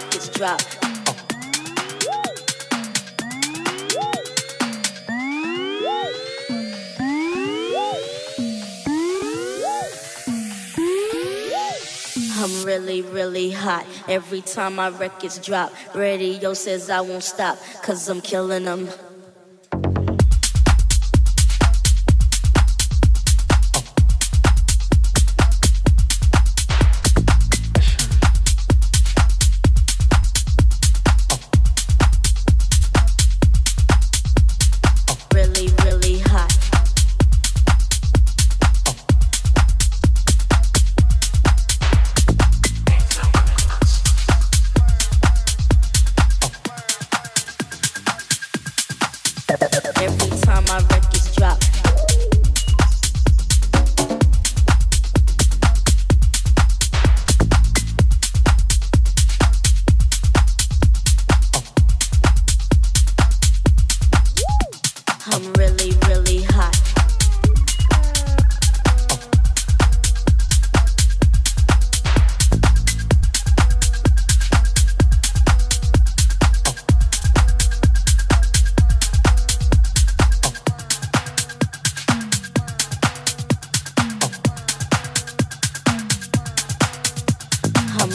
time my records drop. I'm really, really hot. Every time my records drop, radio says I won't stop, cause I'm killing them.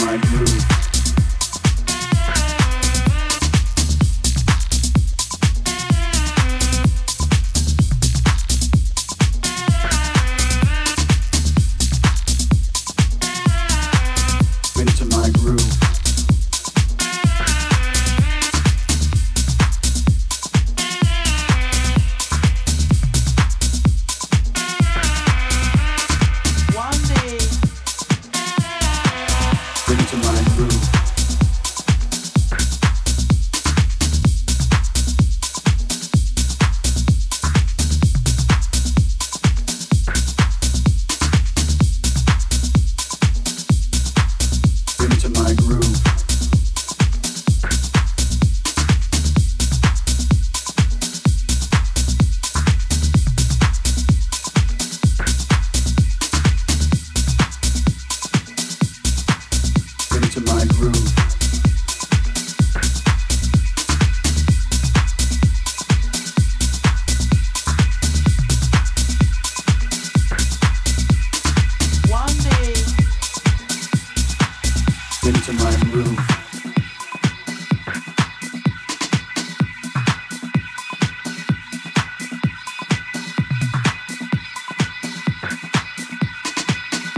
my groove.